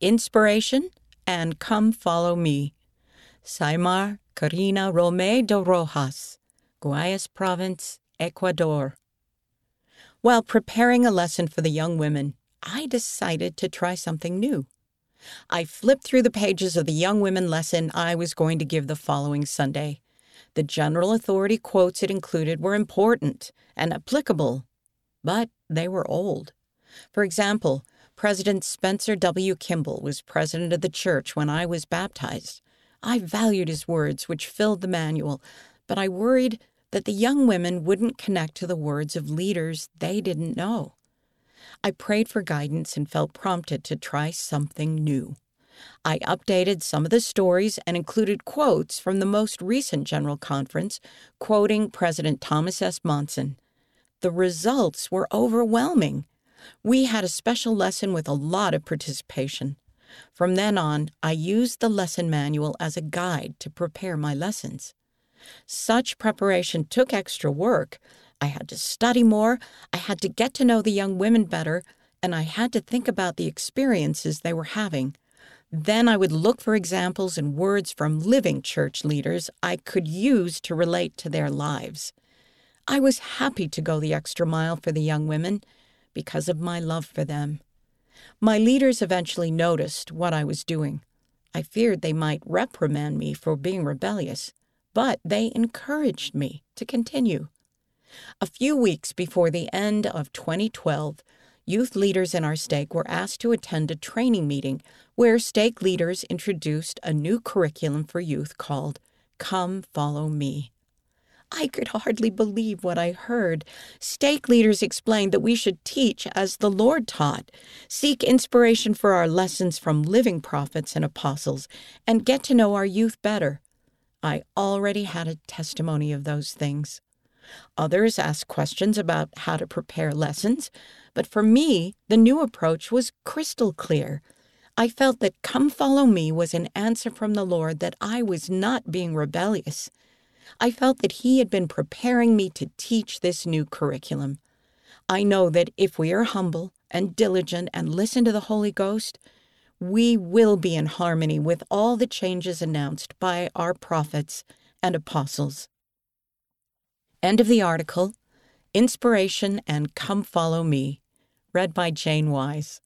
Inspiration and Come Follow Me. Saimar Carina Rome de Rojas, Guayas Province, Ecuador. While preparing a lesson for the young women, I decided to try something new. I flipped through the pages of the young women lesson I was going to give the following Sunday. The general authority quotes it included were important and applicable, but they were old. For example, President Spencer W. Kimball was president of the church when I was baptized. I valued his words, which filled the manual, but I worried that the young women wouldn't connect to the words of leaders they didn't know. I prayed for guidance and felt prompted to try something new. I updated some of the stories and included quotes from the most recent General Conference, quoting President Thomas S. Monson. The results were overwhelming. We had a special lesson with a lot of participation. From then on, I used the lesson manual as a guide to prepare my lessons. Such preparation took extra work, I had to study more, I had to get to know the young women better, and I had to think about the experiences they were having. Then I would look for examples and words from living church leaders I could use to relate to their lives. I was happy to go the extra mile for the young women because of my love for them. My leaders eventually noticed what I was doing. I feared they might reprimand me for being rebellious, but they encouraged me to continue. A few weeks before the end of 2012, youth leaders in our stake were asked to attend a training meeting where stake leaders introduced a new curriculum for youth called Come Follow Me. I could hardly believe what I heard. Stake leaders explained that we should teach as the Lord taught, seek inspiration for our lessons from living prophets and apostles, and get to know our youth better. I already had a testimony of those things. Others asked questions about how to prepare lessons, but for me, the new approach was crystal clear. I felt that Come Follow Me was an answer from the Lord that I was not being rebellious. I felt that He had been preparing me to teach this new curriculum. I know that if we are humble and diligent and listen to the Holy Ghost, we will be in harmony with all the changes announced by our prophets and apostles. End of the article. Inspiration and Come Follow Me. Read by Jane Wise.